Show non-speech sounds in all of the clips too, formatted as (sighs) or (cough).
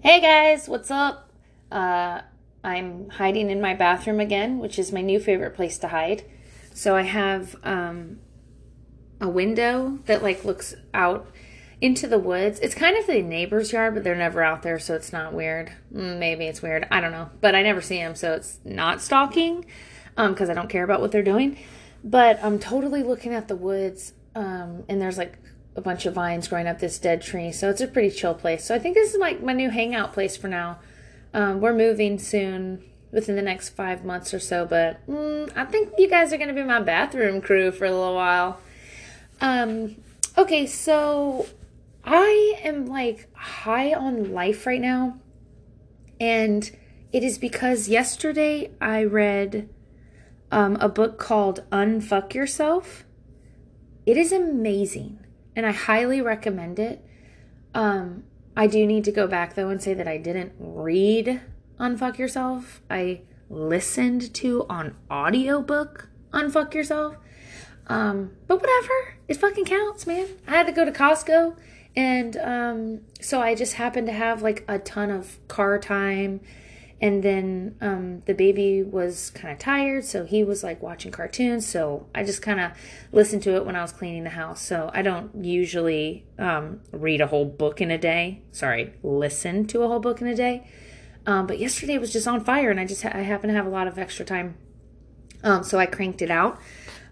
Hey guys, what's up? Uh, I'm hiding in my bathroom again, which is my new favorite place to hide. So I have um, a window that like looks out into the woods. It's kind of the neighbor's yard, but they're never out there, so it's not weird. Mm, Maybe it's weird. I don't know, but I never see them, so it's not stalking because I don't care about what they're doing. But I'm totally looking at the woods, um, and there's like a bunch of vines growing up this dead tree, so it's a pretty chill place. So I think this is like my new hangout place for now. Um, we're moving soon, within the next five months or so, but mm, I think you guys are going to be my bathroom crew for a little while. Um, okay, so I am like high on life right now. And it is because yesterday I read um, a book called Unfuck Yourself. It is amazing and I highly recommend it. Um, I do need to go back though and say that I didn't read Unfuck Yourself. I listened to on audiobook Unfuck Yourself. Um, but whatever, it fucking counts, man. I had to go to Costco, and um, so I just happened to have like a ton of car time. And then um, the baby was kind of tired, so he was like watching cartoons. So I just kind of listened to it when I was cleaning the house. So I don't usually um, read a whole book in a day. Sorry, listen to a whole book in a day. Um, but yesterday it was just on fire, and I just ha- I happen to have a lot of extra time, um, so I cranked it out.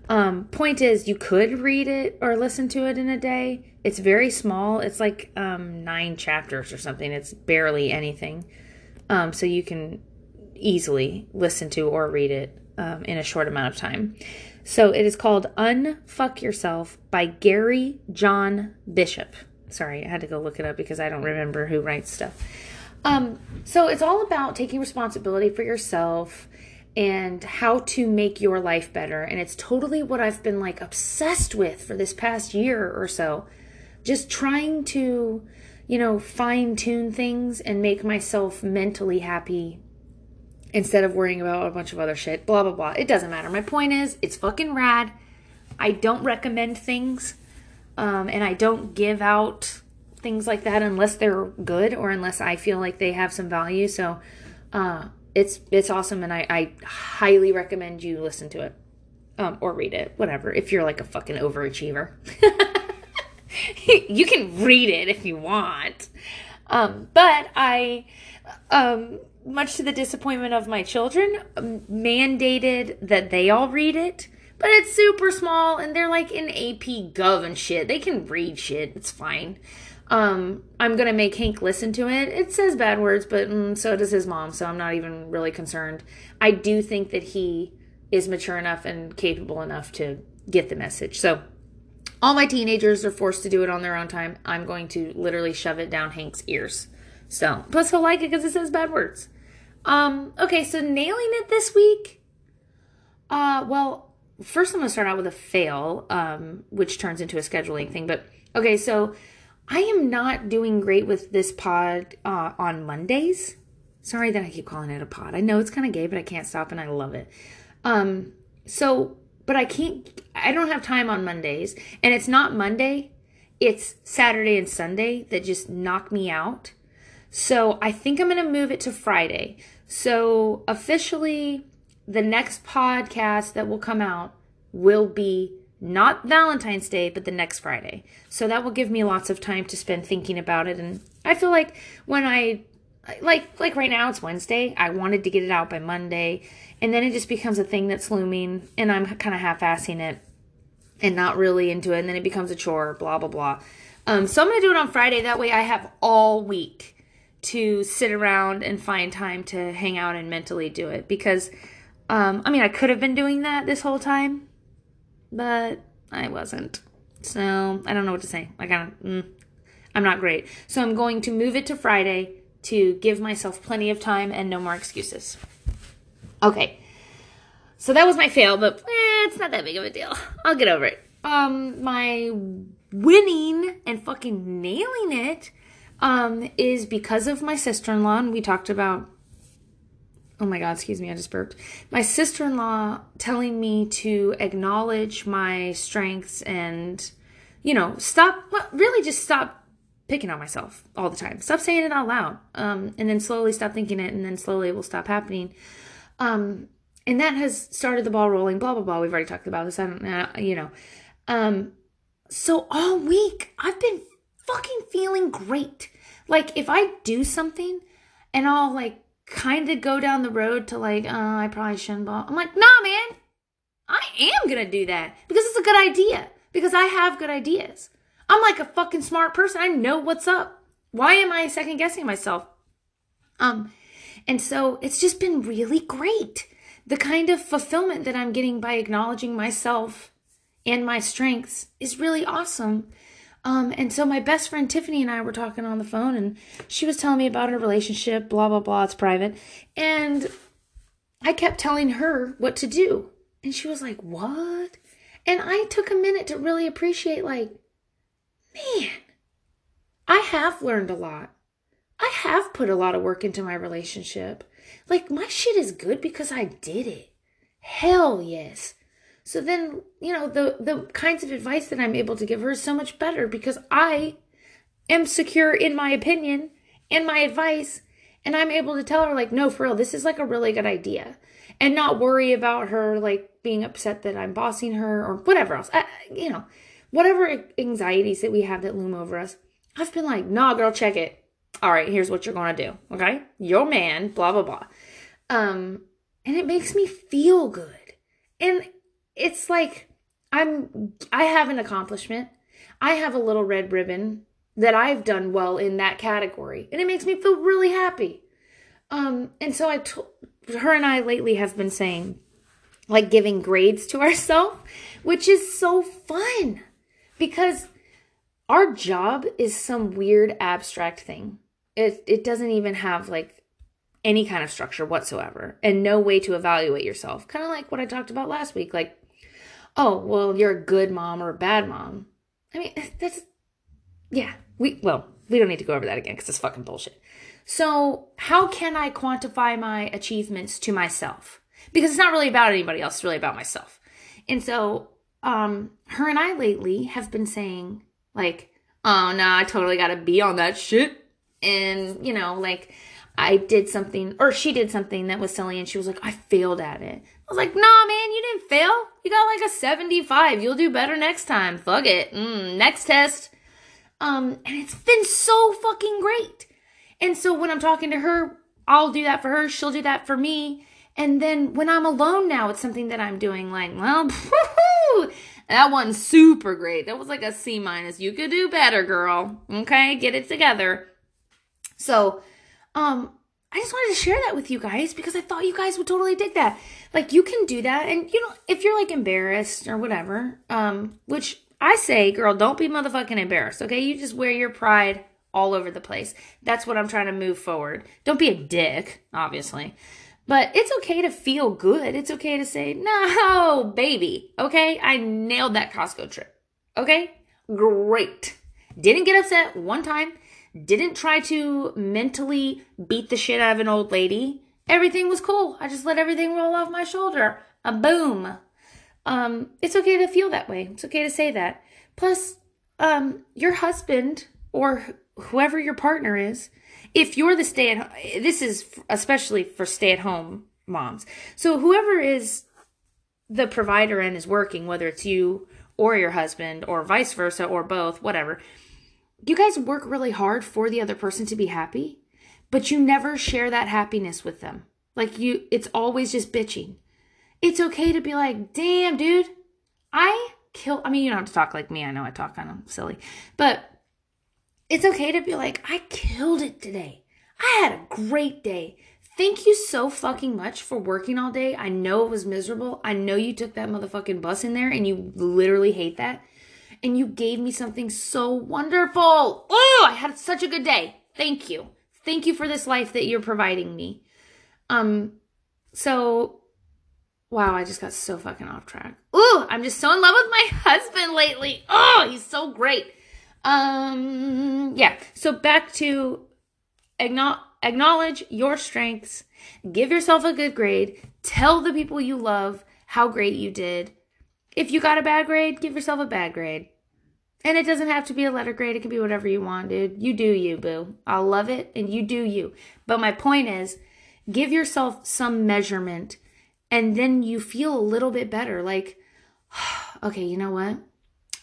Um, point is, you could read it or listen to it in a day. It's very small. It's like um, nine chapters or something. It's barely anything. Um, so you can easily listen to or read it um, in a short amount of time. So it is called Unfuck Yourself by Gary John Bishop. Sorry, I had to go look it up because I don't remember who writes stuff. Um, so it's all about taking responsibility for yourself and how to make your life better. And it's totally what I've been like obsessed with for this past year or so. Just trying to, you know, fine tune things and make myself mentally happy instead of worrying about a bunch of other shit. Blah, blah, blah. It doesn't matter. My point is, it's fucking rad. I don't recommend things. Um, and I don't give out things like that unless they're good or unless I feel like they have some value. So, uh, it's it's awesome and I, I highly recommend you listen to it um, or read it whatever if you're like a fucking overachiever (laughs) (laughs) you can read it if you want um, but i um, much to the disappointment of my children mandated that they all read it but it's super small and they're like in ap gov and shit they can read shit it's fine um, I'm gonna make Hank listen to it. It says bad words, but mm, so does his mom, so I'm not even really concerned. I do think that he is mature enough and capable enough to get the message. So all my teenagers are forced to do it on their own time. I'm going to literally shove it down Hank's ears. So plus he'll like it because it says bad words. Um, okay, so nailing it this week. Uh, well, first I'm gonna start out with a fail, um, which turns into a scheduling thing. But okay, so I am not doing great with this pod uh, on Mondays. Sorry that I keep calling it a pod. I know it's kind of gay, but I can't stop and I love it. Um, so, but I can't, I don't have time on Mondays. And it's not Monday, it's Saturday and Sunday that just knock me out. So I think I'm going to move it to Friday. So officially, the next podcast that will come out will be not Valentine's Day, but the next Friday. So that will give me lots of time to spend thinking about it. And I feel like when I like like right now it's Wednesday, I wanted to get it out by Monday, and then it just becomes a thing that's looming, and I'm kind of half-assing it and not really into it, and then it becomes a chore. Blah blah blah. Um, so I'm gonna do it on Friday. That way, I have all week to sit around and find time to hang out and mentally do it because. Um, I mean, I could have been doing that this whole time, but I wasn't. So I don't know what to say. I mm, I'm not great. So I'm going to move it to Friday to give myself plenty of time and no more excuses. Okay. So that was my fail, but eh, it's not that big of a deal. I'll get over it. Um, my winning and fucking nailing it um, is because of my sister in law, and we talked about oh my god, excuse me, I just burped. My sister in law telling me to acknowledge my strengths and, you know, stop, really just stop picking on myself all the time. Stop saying it out loud. Um, and then slowly stop thinking it, and then slowly it will stop happening. Um, and that has started the ball rolling. Blah blah blah. We've already talked about this. I don't, uh, you know. Um, so all week I've been fucking feeling great. Like if I do something, and I'll like kind of go down the road to like, oh, I probably shouldn't. Blah. I'm like, nah, man. I am gonna do that because it's a good idea. Because I have good ideas. I'm like a fucking smart person. I know what's up. Why am I second guessing myself? Um, and so it's just been really great. The kind of fulfillment that I'm getting by acknowledging myself and my strengths is really awesome. Um, and so my best friend Tiffany and I were talking on the phone, and she was telling me about her relationship, blah, blah, blah. It's private. And I kept telling her what to do. And she was like, What? And I took a minute to really appreciate, like, man, I have learned a lot. I have put a lot of work into my relationship. Like, my shit is good because I did it. Hell yes. So then, you know, the, the kinds of advice that I'm able to give her is so much better because I am secure in my opinion and my advice. And I'm able to tell her, like, no, for real, this is like a really good idea. And not worry about her, like, being upset that I'm bossing her or whatever else. I, you know, whatever anxieties that we have that loom over us, I've been like, nah, girl, check it. All right, here's what you're going to do. Okay. Your man, blah, blah, blah. Um, and it makes me feel good. And it's like, I'm, I have an accomplishment. I have a little red ribbon that I've done well in that category. And it makes me feel really happy. Um, and so I told her and I lately have been saying, like giving grades to ourselves, which is so fun because our job is some weird abstract thing. It it doesn't even have like any kind of structure whatsoever and no way to evaluate yourself. Kind of like what I talked about last week like oh, well, you're a good mom or a bad mom. I mean, (laughs) that's yeah, we well, we don't need to go over that again cuz it's fucking bullshit. So, how can I quantify my achievements to myself? Because it's not really about anybody else, it's really about myself. And so um, her and I lately have been saying, like, oh no, I totally gotta be on that shit. And, you know, like, I did something, or she did something that was silly, and she was like, I failed at it. I was like, nah, man, you didn't fail. You got like a 75. You'll do better next time. Fuck it. Mm, next test. Um, and it's been so fucking great. And so when I'm talking to her, I'll do that for her. She'll do that for me. And then when I'm alone now, it's something that I'm doing like, well, (laughs) that one's super great. That was like a C minus. You could do better, girl. Okay, get it together. So, um, I just wanted to share that with you guys because I thought you guys would totally dig that. Like you can do that and you know, if you're like embarrassed or whatever, um, which I say, girl, don't be motherfucking embarrassed, okay? You just wear your pride all over the place. That's what I'm trying to move forward. Don't be a dick, obviously. But it's okay to feel good. It's okay to say, no, baby. Okay. I nailed that Costco trip. Okay. Great. Didn't get upset one time. Didn't try to mentally beat the shit out of an old lady. Everything was cool. I just let everything roll off my shoulder. A boom. Um, it's okay to feel that way. It's okay to say that. Plus, um, your husband or whoever your partner is if you're the stay at home, this is especially for stay at home moms. So whoever is the provider and is working, whether it's you or your husband or vice versa or both, whatever. You guys work really hard for the other person to be happy, but you never share that happiness with them. Like you it's always just bitching. It's okay to be like, "Damn, dude, I kill I mean, you don't have to talk like me. I know I talk kind of silly. But it's okay to be like, I killed it today. I had a great day. Thank you so fucking much for working all day. I know it was miserable. I know you took that motherfucking bus in there and you literally hate that. And you gave me something so wonderful. Oh, I had such a good day. Thank you. Thank you for this life that you're providing me. Um, so wow, I just got so fucking off track. Ooh, I'm just so in love with my (laughs) husband lately. Oh, he's so great. Um, yeah. So back to acknowledge your strengths, give yourself a good grade, tell the people you love how great you did. If you got a bad grade, give yourself a bad grade. And it doesn't have to be a letter grade. It can be whatever you want, dude. You do you, boo. I'll love it and you do you. But my point is give yourself some measurement and then you feel a little bit better. Like, (sighs) okay, you know what?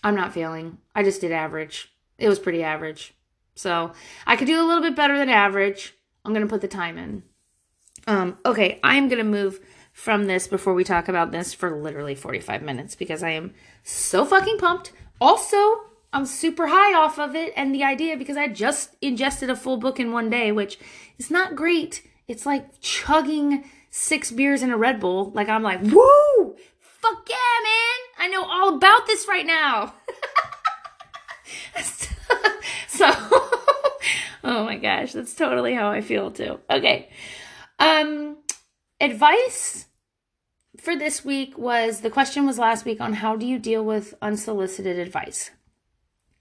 I'm not failing. I just did average. It was pretty average. So I could do a little bit better than average. I'm going to put the time in. Um, okay, I'm going to move from this before we talk about this for literally 45 minutes because I am so fucking pumped. Also, I'm super high off of it and the idea because I just ingested a full book in one day, which is not great. It's like chugging six beers in a Red Bull. Like I'm like, woo! Fuck yeah, man! I know all about this right now. (laughs) so, (laughs) oh my gosh, that's totally how I feel too. Okay. Um, advice for this week was the question was last week on how do you deal with unsolicited advice.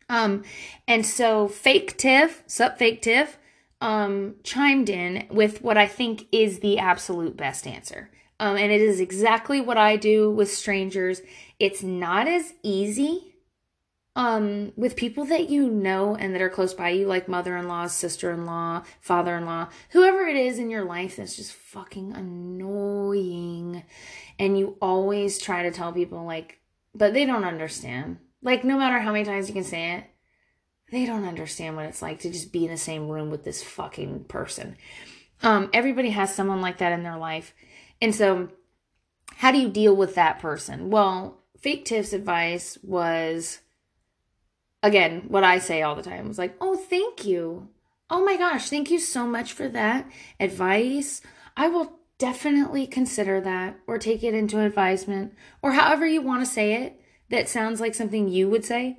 Um, and so fake Tiff, sup fake Tiff, um, chimed in with what I think is the absolute best answer. Um, and it is exactly what I do with strangers. It's not as easy um with people that you know and that are close by you like mother-in-law sister-in-law father-in-law whoever it is in your life that's just fucking annoying and you always try to tell people like but they don't understand like, no matter how many times you can say it, they don't understand what it's like to just be in the same room with this fucking person. Um, everybody has someone like that in their life. And so, how do you deal with that person? Well, Fake Tiff's advice was again, what I say all the time was like, oh, thank you. Oh my gosh, thank you so much for that advice. I will definitely consider that or take it into advisement or however you want to say it that sounds like something you would say,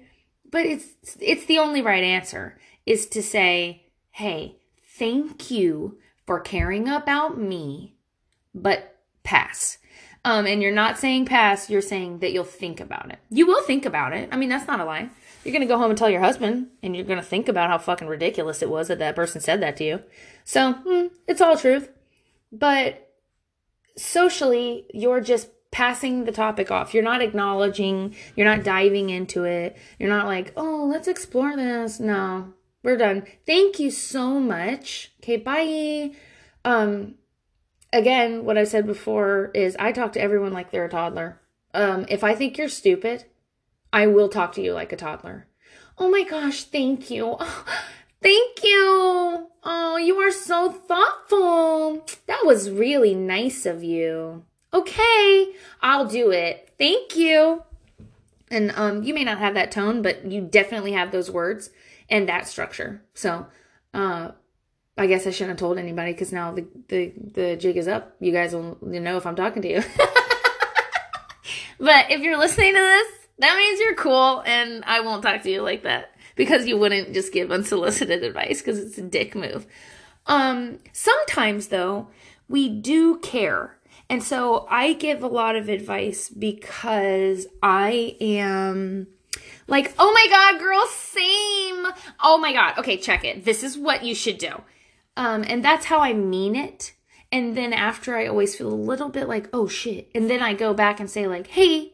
but it's it's the only right answer is to say, "Hey, thank you for caring about me, but pass." Um, and you're not saying pass, you're saying that you'll think about it. You will think about it. I mean, that's not a lie. You're going to go home and tell your husband, and you're going to think about how fucking ridiculous it was that that person said that to you. So, hmm, it's all truth. But socially, you're just passing the topic off. You're not acknowledging, you're not diving into it. You're not like, oh, let's explore this. No, we're done. Thank you so much. Okay, bye. Um, again, what I said before is I talk to everyone like they're a toddler. Um, if I think you're stupid, I will talk to you like a toddler. Oh my gosh, thank you. (laughs) Thank you. Oh, you are so thoughtful. That was really nice of you okay, I'll do it. Thank you. And um, you may not have that tone, but you definitely have those words and that structure. So, uh, I guess I shouldn't have told anybody because now the, the the jig is up. You guys will know if I'm talking to you. (laughs) but if you're listening to this, that means you're cool, and I won't talk to you like that because you wouldn't just give unsolicited advice because it's a dick move. Um, sometimes though, we do care and so I give a lot of advice because I am like, oh my God, girl, same. Oh my God. Okay, check it. This is what you should do. Um, and that's how I mean it. And then after I always feel a little bit like, oh shit. And then I go back and say, like, hey,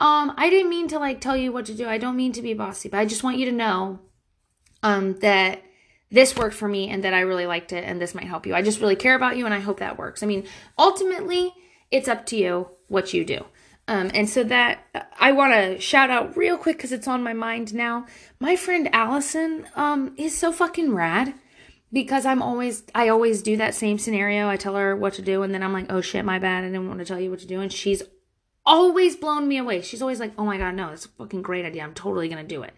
um, I didn't mean to like tell you what to do. I don't mean to be bossy, but I just want you to know um that this worked for me and that I really liked it and this might help you. I just really care about you and I hope that works. I mean, ultimately, it's up to you what you do. Um, and so that I want to shout out real quick because it's on my mind now. My friend Allison um, is so fucking rad because I'm always I always do that same scenario. I tell her what to do and then I'm like, oh shit, my bad. I didn't want to tell you what to do. And she's always blown me away. She's always like, oh my god, no, it's a fucking great idea. I'm totally gonna do it.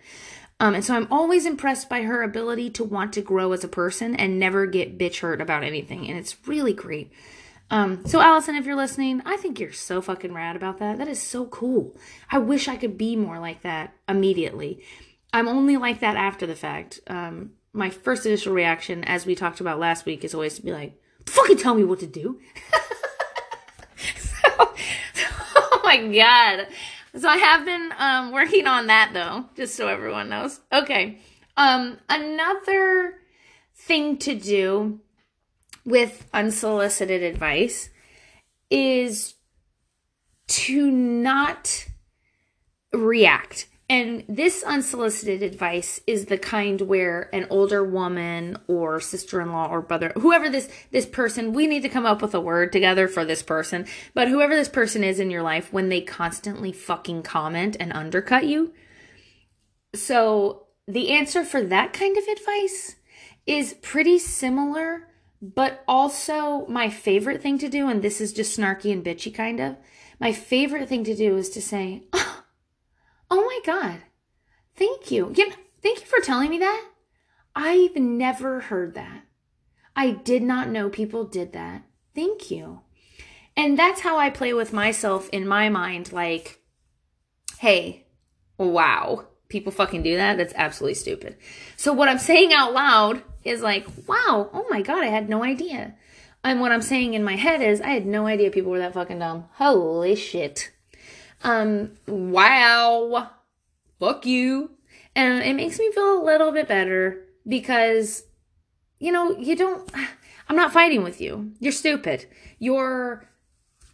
Um, and so I'm always impressed by her ability to want to grow as a person and never get bitch hurt about anything. And it's really great. Um, so Allison, if you're listening, I think you're so fucking rad about that. That is so cool. I wish I could be more like that immediately. I'm only like that after the fact. Um, my first initial reaction, as we talked about last week, is always to be like, fucking tell me what to do. (laughs) so, my god. So I have been um, working on that though, just so everyone knows. Okay. Um, another thing to do with unsolicited advice is to not react. And this unsolicited advice is the kind where an older woman or sister-in-law or brother, whoever this this person, we need to come up with a word together for this person, but whoever this person is in your life when they constantly fucking comment and undercut you. So, the answer for that kind of advice is pretty similar, but also my favorite thing to do and this is just snarky and bitchy kind of. My favorite thing to do is to say, (laughs) oh, my God. Thank you. Yeah, thank you for telling me that. I've never heard that. I did not know people did that. Thank you. And that's how I play with myself in my mind like, hey, wow, people fucking do that? That's absolutely stupid. So what I'm saying out loud is like, wow, oh my God, I had no idea. And what I'm saying in my head is, I had no idea people were that fucking dumb. Holy shit. Um, wow. Fuck you. And it makes me feel a little bit better because, you know, you don't, I'm not fighting with you. You're stupid. You're,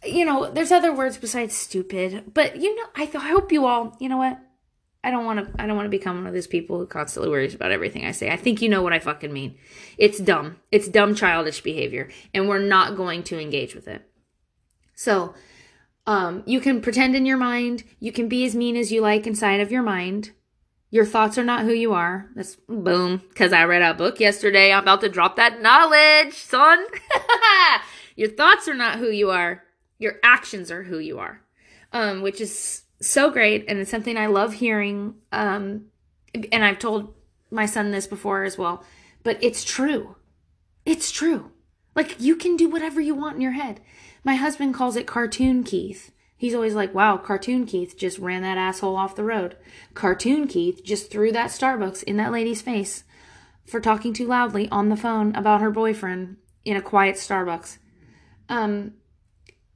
you know, there's other words besides stupid, but you know, I, th- I hope you all, you know what? I don't want to I don't want to become one of those people who constantly worries about everything I say. I think you know what I fucking mean. It's dumb. It's dumb childish behavior and we're not going to engage with it. So, um, you can pretend in your mind. You can be as mean as you like inside of your mind. Your thoughts are not who you are. That's boom. Because I read a book yesterday. I'm about to drop that knowledge, son. (laughs) your thoughts are not who you are. Your actions are who you are. Um, which is so great. And it's something I love hearing. Um, and I've told my son this before as well. But it's true. It's true. Like you can do whatever you want in your head. My husband calls it Cartoon Keith. He's always like, wow, Cartoon Keith just ran that asshole off the road. Cartoon Keith just threw that Starbucks in that lady's face for talking too loudly on the phone about her boyfriend in a quiet Starbucks. Um,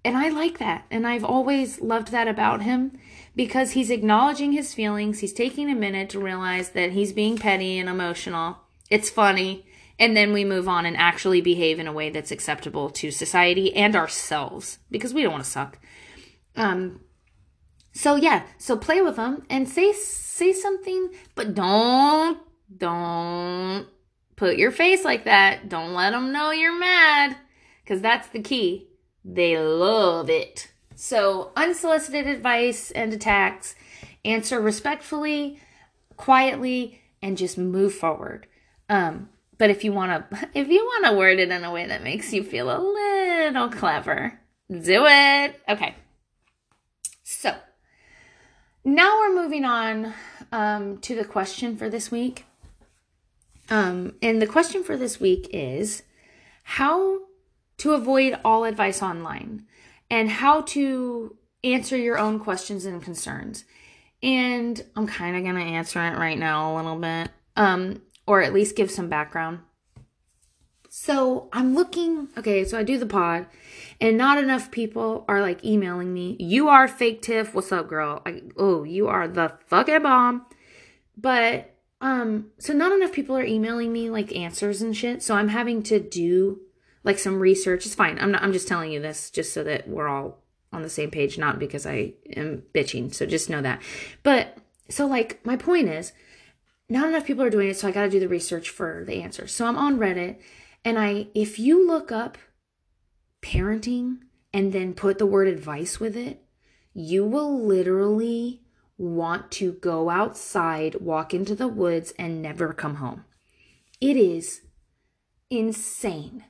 and I like that. And I've always loved that about him because he's acknowledging his feelings. He's taking a minute to realize that he's being petty and emotional. It's funny and then we move on and actually behave in a way that's acceptable to society and ourselves because we don't want to suck. Um so yeah so play with them and say say something but don't don't put your face like that. Don't let them know you're mad because that's the key. They love it. So unsolicited advice and attacks. Answer respectfully quietly and just move forward. Um but if you want to (laughs) if you want to word it in a way that makes you feel a little clever, do it. Okay. So, now we're moving on um, to the question for this week. Um, and the question for this week is how to avoid all advice online and how to answer your own questions and concerns. And I'm kind of going to answer it right now a little bit. Um, or at least give some background. So I'm looking, okay, so I do the pod, and not enough people are like emailing me. You are fake Tiff. What's up, girl? I, oh, you are the fucking bomb. But um, so not enough people are emailing me like answers and shit. So I'm having to do like some research. It's fine. I'm not. I'm just telling you this just so that we're all on the same page, not because I am bitching. So just know that. But so like my point is not enough people are doing it, so I got to do the research for the answers. So I'm on Reddit, and I, if you look up parenting and then put the word advice with it, you will literally want to go outside, walk into the woods, and never come home. It is insane.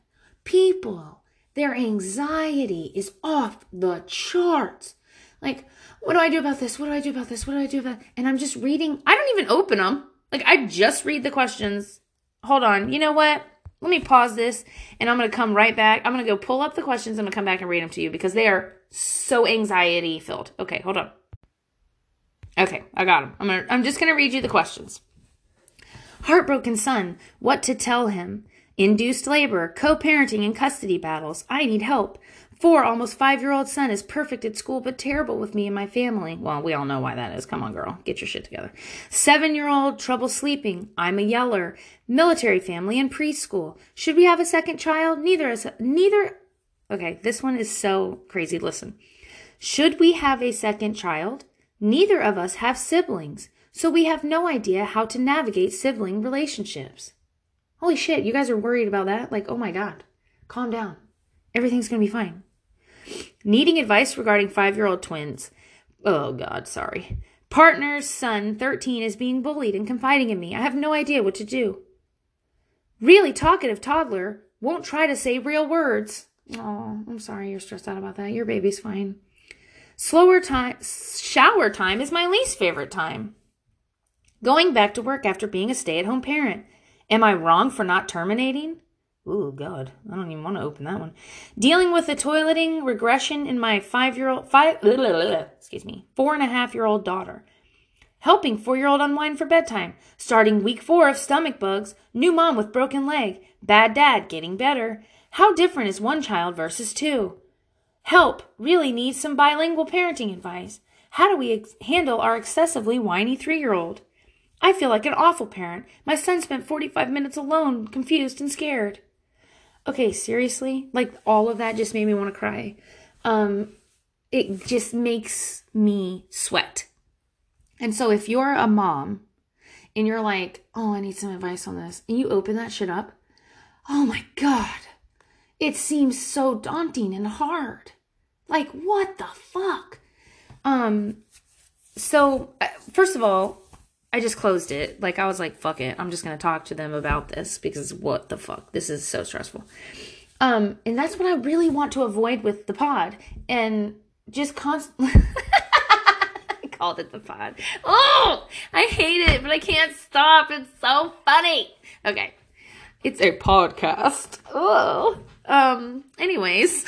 People, their anxiety is off the charts. Like, what do I do about this? What do I do about this? What do I do about? And I'm just reading. I don't even open them. Like I just read the questions. Hold on. You know what? Let me pause this and I'm going to come right back. I'm going to go pull up the questions. And I'm going to come back and read them to you because they are so anxiety filled. Okay, hold on. Okay, I got them. I'm gonna, I'm just going to read you the questions. Heartbroken son, what to tell him? Induced labor, co parenting, and custody battles. I need help. Four, almost five year old son is perfect at school but terrible with me and my family. Well, we all know why that is. Come on, girl. Get your shit together. Seven year old, trouble sleeping. I'm a yeller. Military family and preschool. Should we have a second child? Neither is, neither. Okay, this one is so crazy. Listen. Should we have a second child? Neither of us have siblings. So we have no idea how to navigate sibling relationships. Holy shit, you guys are worried about that? Like, oh my god, calm down. Everything's gonna be fine. Needing advice regarding five year old twins. Oh god, sorry. Partner's son, 13, is being bullied and confiding in me. I have no idea what to do. Really talkative toddler won't try to say real words. Oh, I'm sorry you're stressed out about that. Your baby's fine. Slower time, shower time is my least favorite time. Going back to work after being a stay at home parent. Am I wrong for not terminating? Oh, God. I don't even want to open that one. Dealing with the toileting regression in my five year old, five, excuse me, four and a half year old daughter. Helping four year old unwind for bedtime. Starting week four of stomach bugs. New mom with broken leg. Bad dad getting better. How different is one child versus two? Help really needs some bilingual parenting advice. How do we ex- handle our excessively whiny three year old? I feel like an awful parent. My son spent 45 minutes alone, confused and scared. Okay, seriously? Like all of that just made me want to cry. Um it just makes me sweat. And so if you're a mom and you're like, "Oh, I need some advice on this." And you open that shit up, oh my god. It seems so daunting and hard. Like what the fuck? Um so uh, first of all, I just closed it. Like I was like, fuck it. I'm just gonna talk to them about this because what the fuck? This is so stressful. Um, and that's what I really want to avoid with the pod. And just constantly (laughs) I called it the pod. Oh I hate it, but I can't stop. It's so funny. Okay. It's a podcast. Oh. Um, anyways.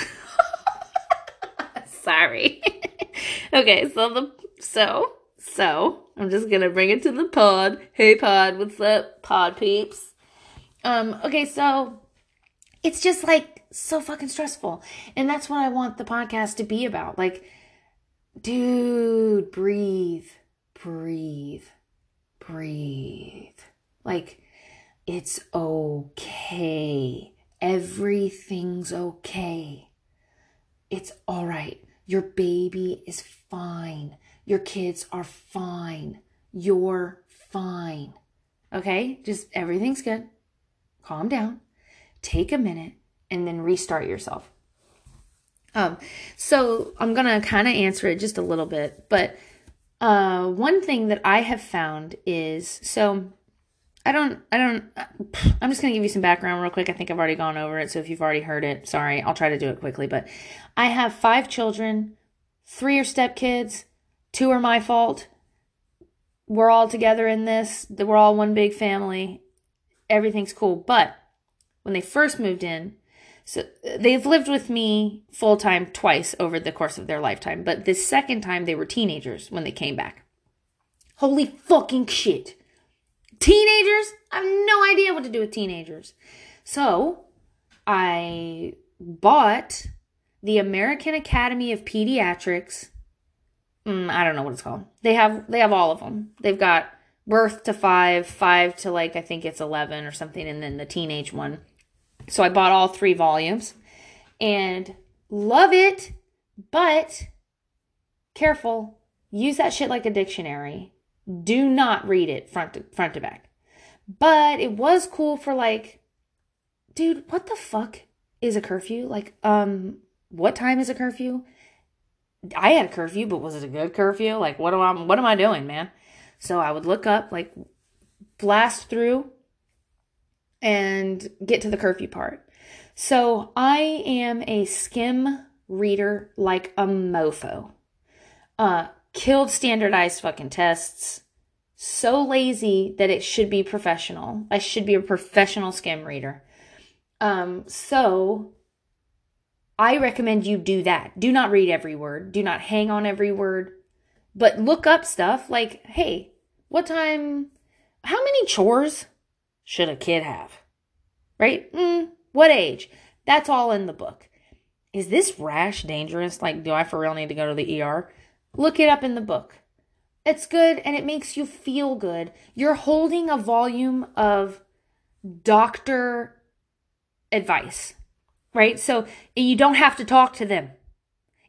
(laughs) Sorry. (laughs) okay, so the so so I'm just gonna bring it to the pod. Hey pod, what's up, pod peeps? Um, okay, so it's just like so fucking stressful. And that's what I want the podcast to be about. Like, dude, breathe, breathe, breathe. Like, it's okay. Everything's okay. It's all right. Your baby is fine. Your kids are fine. You're fine. Okay? Just everything's good. Calm down. Take a minute and then restart yourself. Um, so I'm gonna kind of answer it just a little bit, but uh, one thing that I have found is so I don't, I don't, I'm just to give you some background real quick. I think I've already gone over it. So if you've already heard it, sorry, I'll try to do it quickly. But I have five children, three are stepkids, two are my fault. We're all together in this. We're all one big family. Everything's cool. But when they first moved in, so uh, they've lived with me full time twice over the course of their lifetime. But the second time they were teenagers when they came back. Holy fucking shit. Teenagers? I have no idea what to do with teenagers. So I bought the American Academy of Pediatrics. Mm, I don't know what it's called. They have they have all of them. They've got birth to five, five to like I think it's eleven or something, and then the teenage one. So I bought all three volumes and love it, but careful. Use that shit like a dictionary do not read it front to, front to back. But it was cool for like, dude, what the fuck is a curfew? Like, um, what time is a curfew? I had a curfew, but was it a good curfew? Like, what am I, what am I doing, man? So I would look up, like, blast through and get to the curfew part. So I am a skim reader like a mofo. Uh, killed standardized fucking tests. So lazy that it should be professional. I should be a professional skim reader. Um, so I recommend you do that. Do not read every word. Do not hang on every word. But look up stuff like, hey, what time, how many chores should a kid have? Right? Mm, what age? That's all in the book. Is this rash dangerous? Like, do I for real need to go to the ER? Look it up in the book. It's good and it makes you feel good. You're holding a volume of doctor advice, right? So you don't have to talk to them.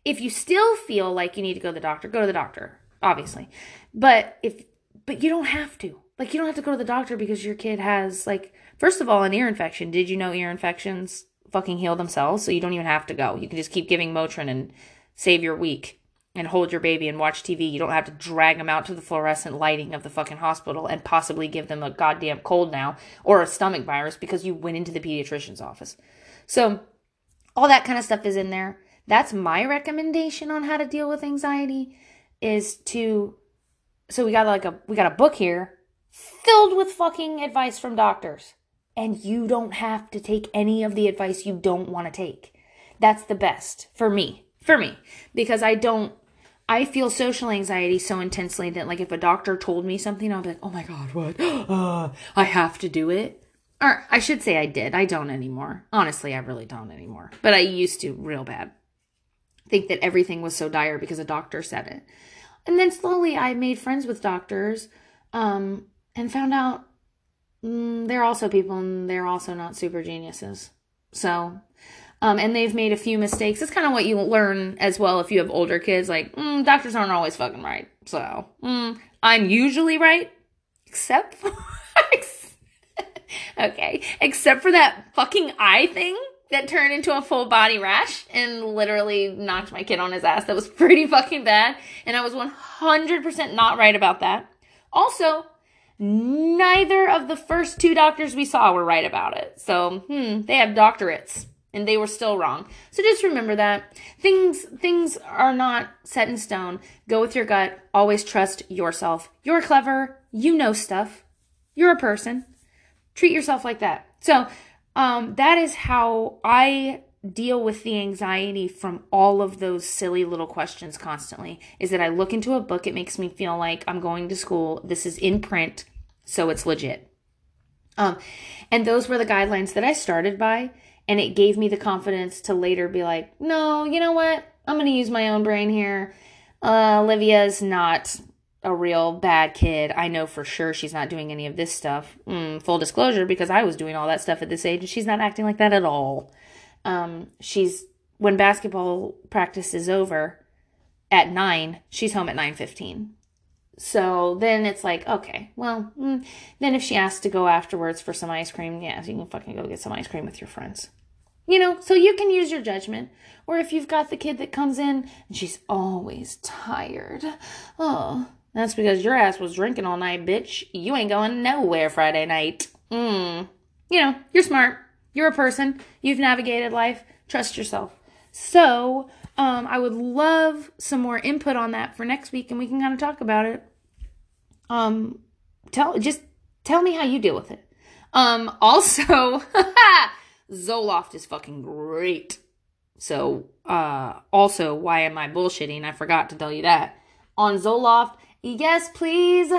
If you still feel like you need to go to the doctor, go to the doctor, obviously. But if but you don't have to. Like you don't have to go to the doctor because your kid has like first of all an ear infection. Did you know ear infections fucking heal themselves? So you don't even have to go. You can just keep giving Motrin and save your week and hold your baby and watch TV. You don't have to drag them out to the fluorescent lighting of the fucking hospital and possibly give them a goddamn cold now or a stomach virus because you went into the pediatrician's office. So all that kind of stuff is in there. That's my recommendation on how to deal with anxiety is to so we got like a we got a book here filled with fucking advice from doctors. And you don't have to take any of the advice you don't want to take. That's the best for me. For me. Because I don't I feel social anxiety so intensely that like if a doctor told me something, I'll be like, "Oh my god, what? (gasps) Uh, I have to do it." Or I should say I did. I don't anymore. Honestly, I really don't anymore. But I used to real bad. Think that everything was so dire because a doctor said it. And then slowly I made friends with doctors um, and found out mm, they're also people and they're also not super geniuses. So, um, and they've made a few mistakes. It's kind of what you learn as well if you have older kids. Like, mm, doctors aren't always fucking right. So, mm, I'm usually right, except for. (laughs) okay, except for that fucking eye thing that turned into a full body rash and literally knocked my kid on his ass. That was pretty fucking bad. And I was 100% not right about that. Also, neither of the first two doctors we saw were right about it. So, hmm, they have doctorates and they were still wrong. So just remember that things things are not set in stone. Go with your gut. Always trust yourself. You're clever. You know stuff. You're a person. Treat yourself like that. So, um, that is how I deal with the anxiety from all of those silly little questions constantly is that I look into a book, it makes me feel like I'm going to school. This is in print, so it's legit. Um, and those were the guidelines that I started by, and it gave me the confidence to later be like, no, you know what? I'm going to use my own brain here. Uh, Olivia's not a real bad kid. I know for sure she's not doing any of this stuff. Mm, full disclosure, because I was doing all that stuff at this age, and she's not acting like that at all. Um, she's when basketball practice is over at nine, she's home at nine fifteen. So then it's like, okay, well, mm, then if she asks to go afterwards for some ice cream, yeah, you can fucking go get some ice cream with your friends. You know, so you can use your judgment. Or if you've got the kid that comes in and she's always tired, oh, that's because your ass was drinking all night, bitch. You ain't going nowhere Friday night. Mm. You know, you're smart. You're a person. You've navigated life. Trust yourself. So, um, I would love some more input on that for next week and we can kind of talk about it. Um, tell, just tell me how you deal with it. Um, (laughs) also, Zoloft is fucking great. So, uh, also, why am I bullshitting? I forgot to tell you that. On Zoloft, Yes, please.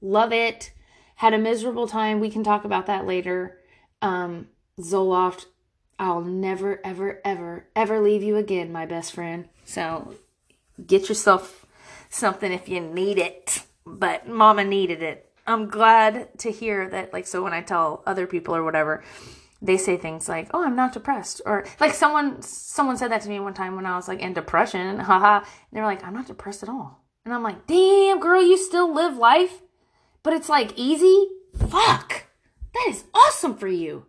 Love it. Had a miserable time. We can talk about that later. Um, Zoloft, I'll never, ever, ever, ever leave you again, my best friend. So get yourself something if you need it. But mama needed it. I'm glad to hear that, like, so when I tell other people or whatever, they say things like, "Oh, I'm not depressed," or like someone someone said that to me one time when I was like in depression, (laughs) haha. They were like, "I'm not depressed at all." And I'm like, damn, girl, you still live life, but it's like easy? Fuck. That is awesome for you.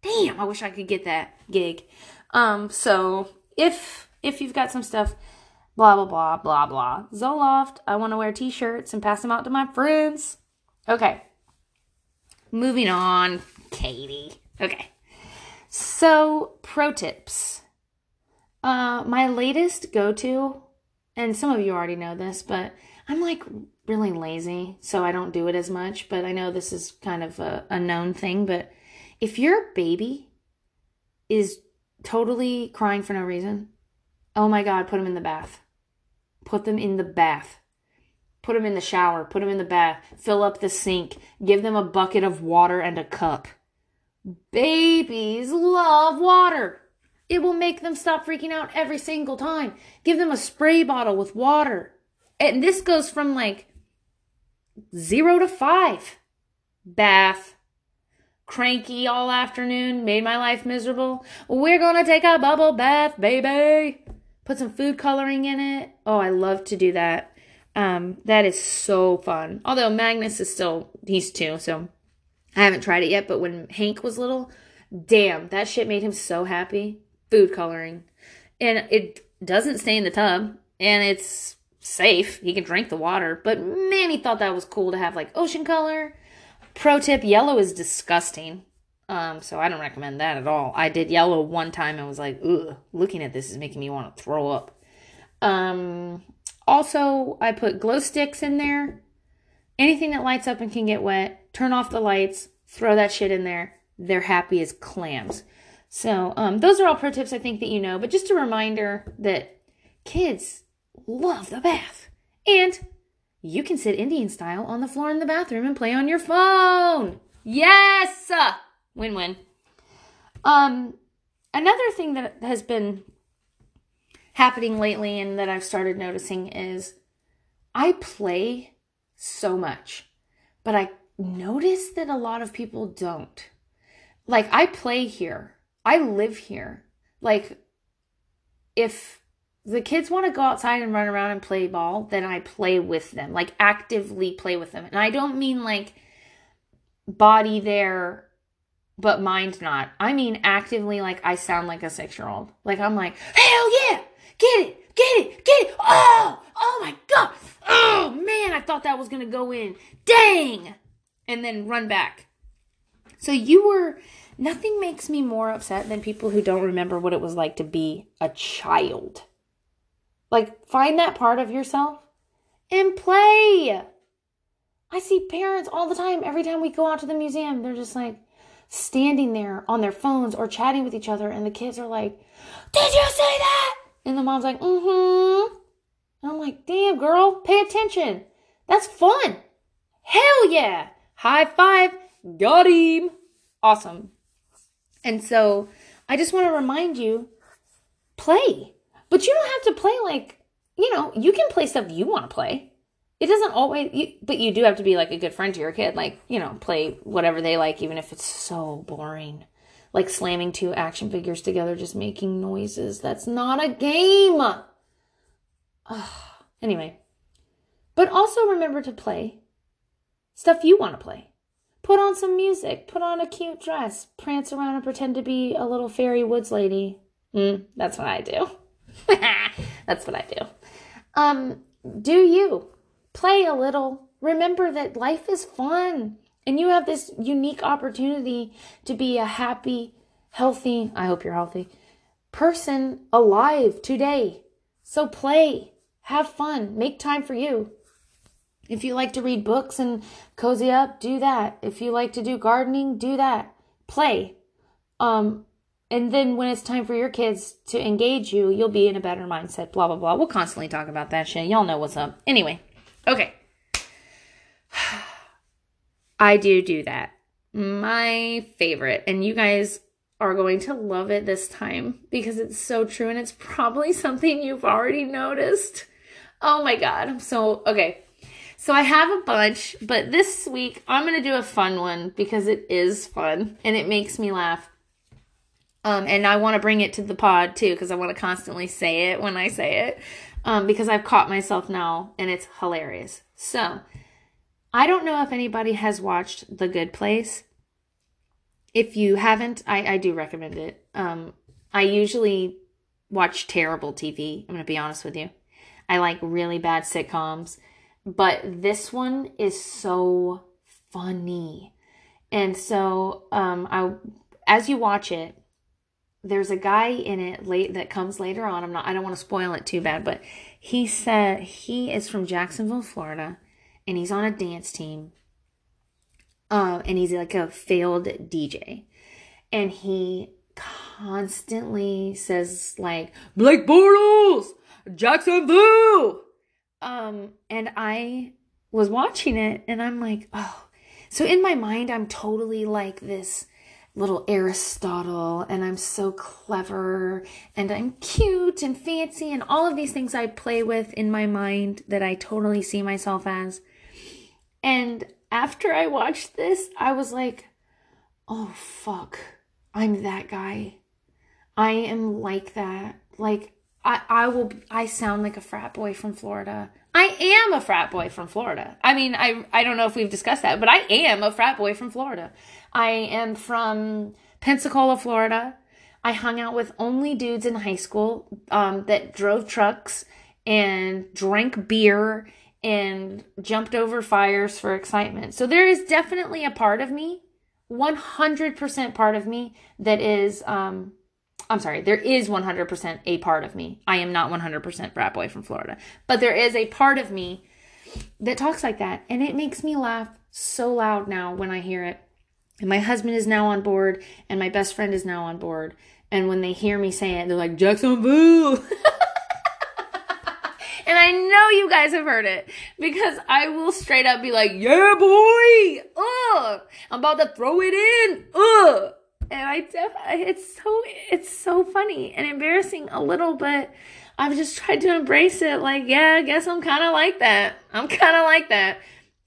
Damn, I wish I could get that gig. Um, so if if you've got some stuff, blah blah blah blah blah. Zoloft, I want to wear t-shirts and pass them out to my friends. Okay. Moving on, Katie. Okay. So, pro tips. Uh, my latest go-to and some of you already know this, but I'm like really lazy, so I don't do it as much. But I know this is kind of a, a known thing. But if your baby is totally crying for no reason, oh my God, put them in the bath. Put them in the bath. Put them in the shower. Put them in the bath. Fill up the sink. Give them a bucket of water and a cup. Babies love water. It will make them stop freaking out every single time. Give them a spray bottle with water. And this goes from like zero to five. Bath. Cranky all afternoon, made my life miserable. We're gonna take a bubble bath, baby. Put some food coloring in it. Oh, I love to do that. Um, that is so fun. Although Magnus is still, he's two, so I haven't tried it yet. But when Hank was little, damn, that shit made him so happy. Food coloring. And it doesn't stay in the tub, and it's safe. He can drink the water. But man, he thought that was cool to have like ocean color. Pro tip yellow is disgusting. Um, so I don't recommend that at all. I did yellow one time and was like, ugh, looking at this is making me want to throw up. Um, also, I put glow sticks in there. Anything that lights up and can get wet, turn off the lights, throw that shit in there. They're happy as clams. So, um, those are all pro tips I think that you know, but just a reminder that kids love the bath. And you can sit Indian style on the floor in the bathroom and play on your phone. Yes! Win win. Um, another thing that has been happening lately and that I've started noticing is I play so much, but I notice that a lot of people don't. Like, I play here, I live here. Like, if the kids want to go outside and run around and play ball, then I play with them, like, actively play with them. And I don't mean like body there but mind not. I mean actively like I sound like a six year old. Like I'm like, hell yeah, get it, get it, get it. Oh, oh my god. Oh man, I thought that was gonna go in. Dang. And then run back. So you were nothing makes me more upset than people who don't remember what it was like to be a child. Like find that part of yourself and play. I see parents all the time every time we go out to the museum. They're just like, standing there on their phones or chatting with each other, and the kids are like, Did you say that? And the mom's like, Mm hmm. And I'm like, Damn, girl, pay attention. That's fun. Hell yeah. High five. Got him. Awesome. And so I just want to remind you play. But you don't have to play like, you know, you can play stuff you want to play. It doesn't always you, but you do have to be like a good friend to your kid. Like you know play whatever they like even if it's so boring. Like slamming two action figures together just making noises. That's not a game! Ugh. anyway. But also remember to play stuff you want to play put on some music. Put on a cute dress. Prance around and pretend to be a little fairy woods lady. Mm, that's what i do. (laughs) That's what i do. Um do you play a little. Remember that life is fun and you have this unique opportunity to be a happy, healthy, I hope you're healthy, person alive today. So play, have fun, make time for you. If you like to read books and cozy up, do that. If you like to do gardening, do that. Play. Um, and then when it's time for your kids to engage you, you'll be in a better mindset, blah, blah, blah. We'll constantly talk about that shit. Y'all know what's up. Anyway, Okay. (sighs) I do do that. My favorite. And you guys are going to love it this time because it's so true and it's probably something you've already noticed. Oh my God. I'm So, okay. So I have a bunch, but this week I'm going to do a fun one because it is fun and it makes me laugh. Um, and I want to bring it to the pod too because I want to constantly say it when I say it um, because I've caught myself now and it's hilarious. So, I don't know if anybody has watched The Good Place. If you haven't, I, I do recommend it. Um, I usually watch terrible TV. I'm going to be honest with you. I like really bad sitcoms, but this one is so funny. And so, um, I, as you watch it, there's a guy in it late that comes later on. I'm not I don't want to spoil it too bad, but he said he is from Jacksonville, Florida, and he's on a dance team. Uh, and he's like a failed DJ. And he constantly says like Blake Bortles, Jacksonville. Um, and I was watching it and I'm like, oh. So in my mind, I'm totally like this little Aristotle and I'm so clever and I'm cute and fancy and all of these things I play with in my mind that I totally see myself as. And after I watched this, I was like, oh fuck, I'm that guy. I am like that. Like, I, I will I sound like a frat boy from Florida. I am a frat boy from Florida. I mean, I I don't know if we've discussed that, but I am a frat boy from Florida. I am from Pensacola, Florida. I hung out with only dudes in high school um, that drove trucks and drank beer and jumped over fires for excitement. So there is definitely a part of me, 100% part of me that is um, I'm sorry, there is 100% a part of me. I am not 100% frat boy from Florida, but there is a part of me that talks like that. And it makes me laugh so loud now when I hear it. And my husband is now on board, and my best friend is now on board. And when they hear me say it, they're like, Jacksonville. (laughs) and I know you guys have heard it because I will straight up be like, yeah, boy. Ugh. I'm about to throw it in. Ugh and I def- it's so it's so funny and embarrassing a little, but I've just tried to embrace it. Like, yeah, I guess I'm kind of like that. I'm kind of like that.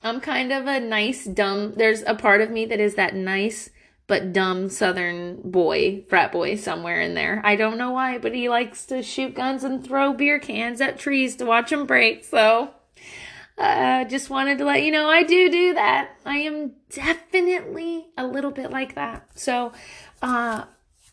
I'm kind of a nice, dumb. There's a part of me that is that nice but dumb Southern boy, frat boy somewhere in there. I don't know why, but he likes to shoot guns and throw beer cans at trees to watch them break. So uh, just wanted to let you know I do do that. I am definitely a little bit like that. So, uh,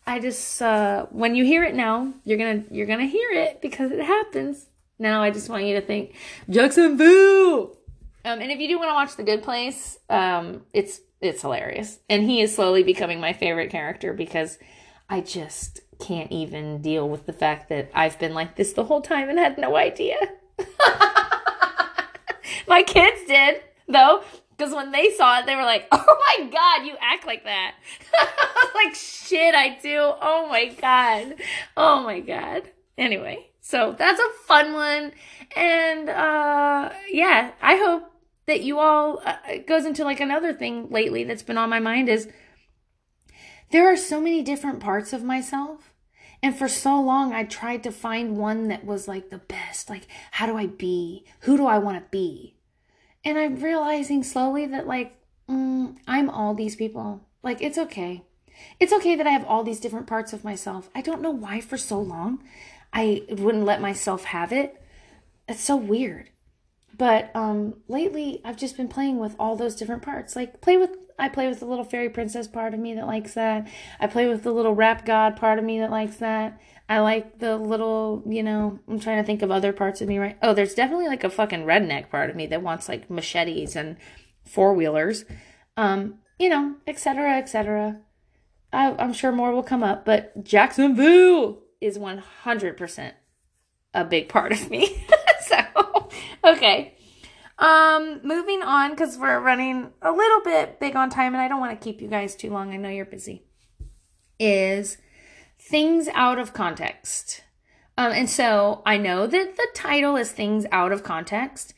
I just uh, when you hear it now, you're gonna you're gonna hear it because it happens. Now I just want you to think Jacksonville. Um, and if you do want to watch The Good Place, um, it's it's hilarious, and he is slowly becoming my favorite character because I just can't even deal with the fact that I've been like this the whole time and had no idea. (laughs) My kids did, though, because when they saw it, they were like, (laughs) oh my God, you act like that. (laughs) like, shit, I do. Oh my God. Oh my God. Anyway, so that's a fun one. And uh, yeah, I hope that you all, uh, it goes into like another thing lately that's been on my mind is there are so many different parts of myself. And for so long, I tried to find one that was like the best. Like, how do I be? Who do I want to be? And I'm realizing slowly that, like, mm, I'm all these people. Like, it's okay. It's okay that I have all these different parts of myself. I don't know why for so long I wouldn't let myself have it. It's so weird. But um lately I've just been playing with all those different parts. Like play with I play with the little fairy princess part of me that likes that. I play with the little rap god part of me that likes that. I like the little, you know, I'm trying to think of other parts of me, right? Oh, there's definitely like a fucking redneck part of me that wants like machetes and four wheelers, um, you know, etc., etc. I'm sure more will come up, but Jacksonville is 100% a big part of me. (laughs) so, okay. Um, moving on because we're running a little bit big on time and I don't want to keep you guys too long. I know you're busy. Is things out of context. Um, and so I know that the title is Things Out of Context,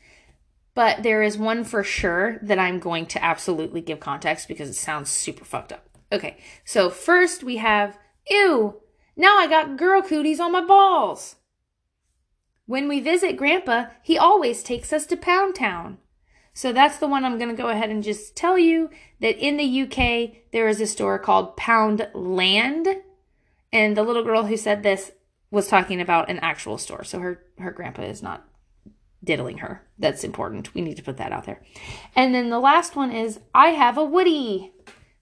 but there is one for sure that I'm going to absolutely give context because it sounds super fucked up. Okay, so first we have, ew, now I got girl cooties on my balls. When we visit Grandpa, he always takes us to Pound Town. So that's the one I'm going to go ahead and just tell you that in the UK, there is a store called Poundland and the little girl who said this was talking about an actual store. So her her grandpa is not diddling her. That's important. We need to put that out there. And then the last one is I have a Woody.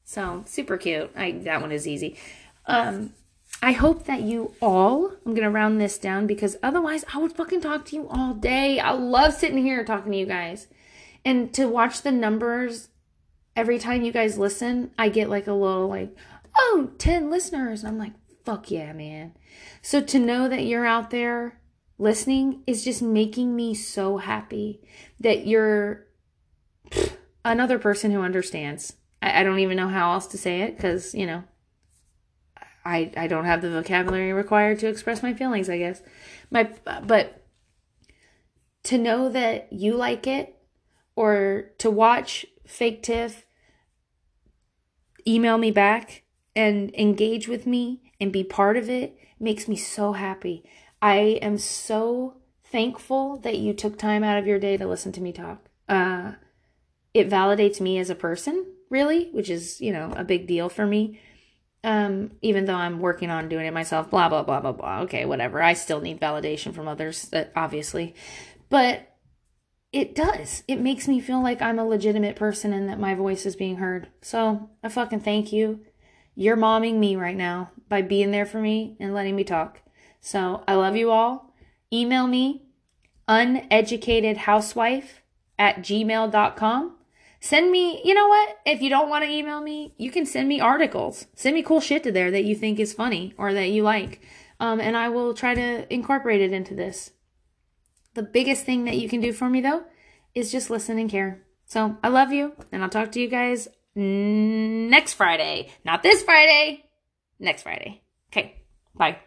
So super cute. I that one is easy. Um I hope that you all, I'm going to round this down because otherwise I would fucking talk to you all day. I love sitting here talking to you guys. And to watch the numbers every time you guys listen, I get like a little like, oh, 10 listeners. And I'm like, fuck yeah, man. So to know that you're out there listening is just making me so happy that you're another person who understands. I, I don't even know how else to say it because, you know, I, I don't have the vocabulary required to express my feelings, I guess. My but to know that you like it or to watch fake tiff email me back and engage with me and be part of it makes me so happy. I am so thankful that you took time out of your day to listen to me talk. Uh, it validates me as a person, really, which is, you know, a big deal for me. Um, even though I'm working on doing it myself, blah, blah, blah, blah, blah. Okay, whatever. I still need validation from others, uh, obviously. But it does. It makes me feel like I'm a legitimate person and that my voice is being heard. So I fucking thank you. You're momming me right now by being there for me and letting me talk. So I love you all. Email me uneducatedhousewife at gmail.com. Send me, you know what? If you don't want to email me, you can send me articles. Send me cool shit to there that you think is funny or that you like. Um, and I will try to incorporate it into this. The biggest thing that you can do for me, though, is just listen and care. So I love you, and I'll talk to you guys next Friday. Not this Friday, next Friday. Okay, bye.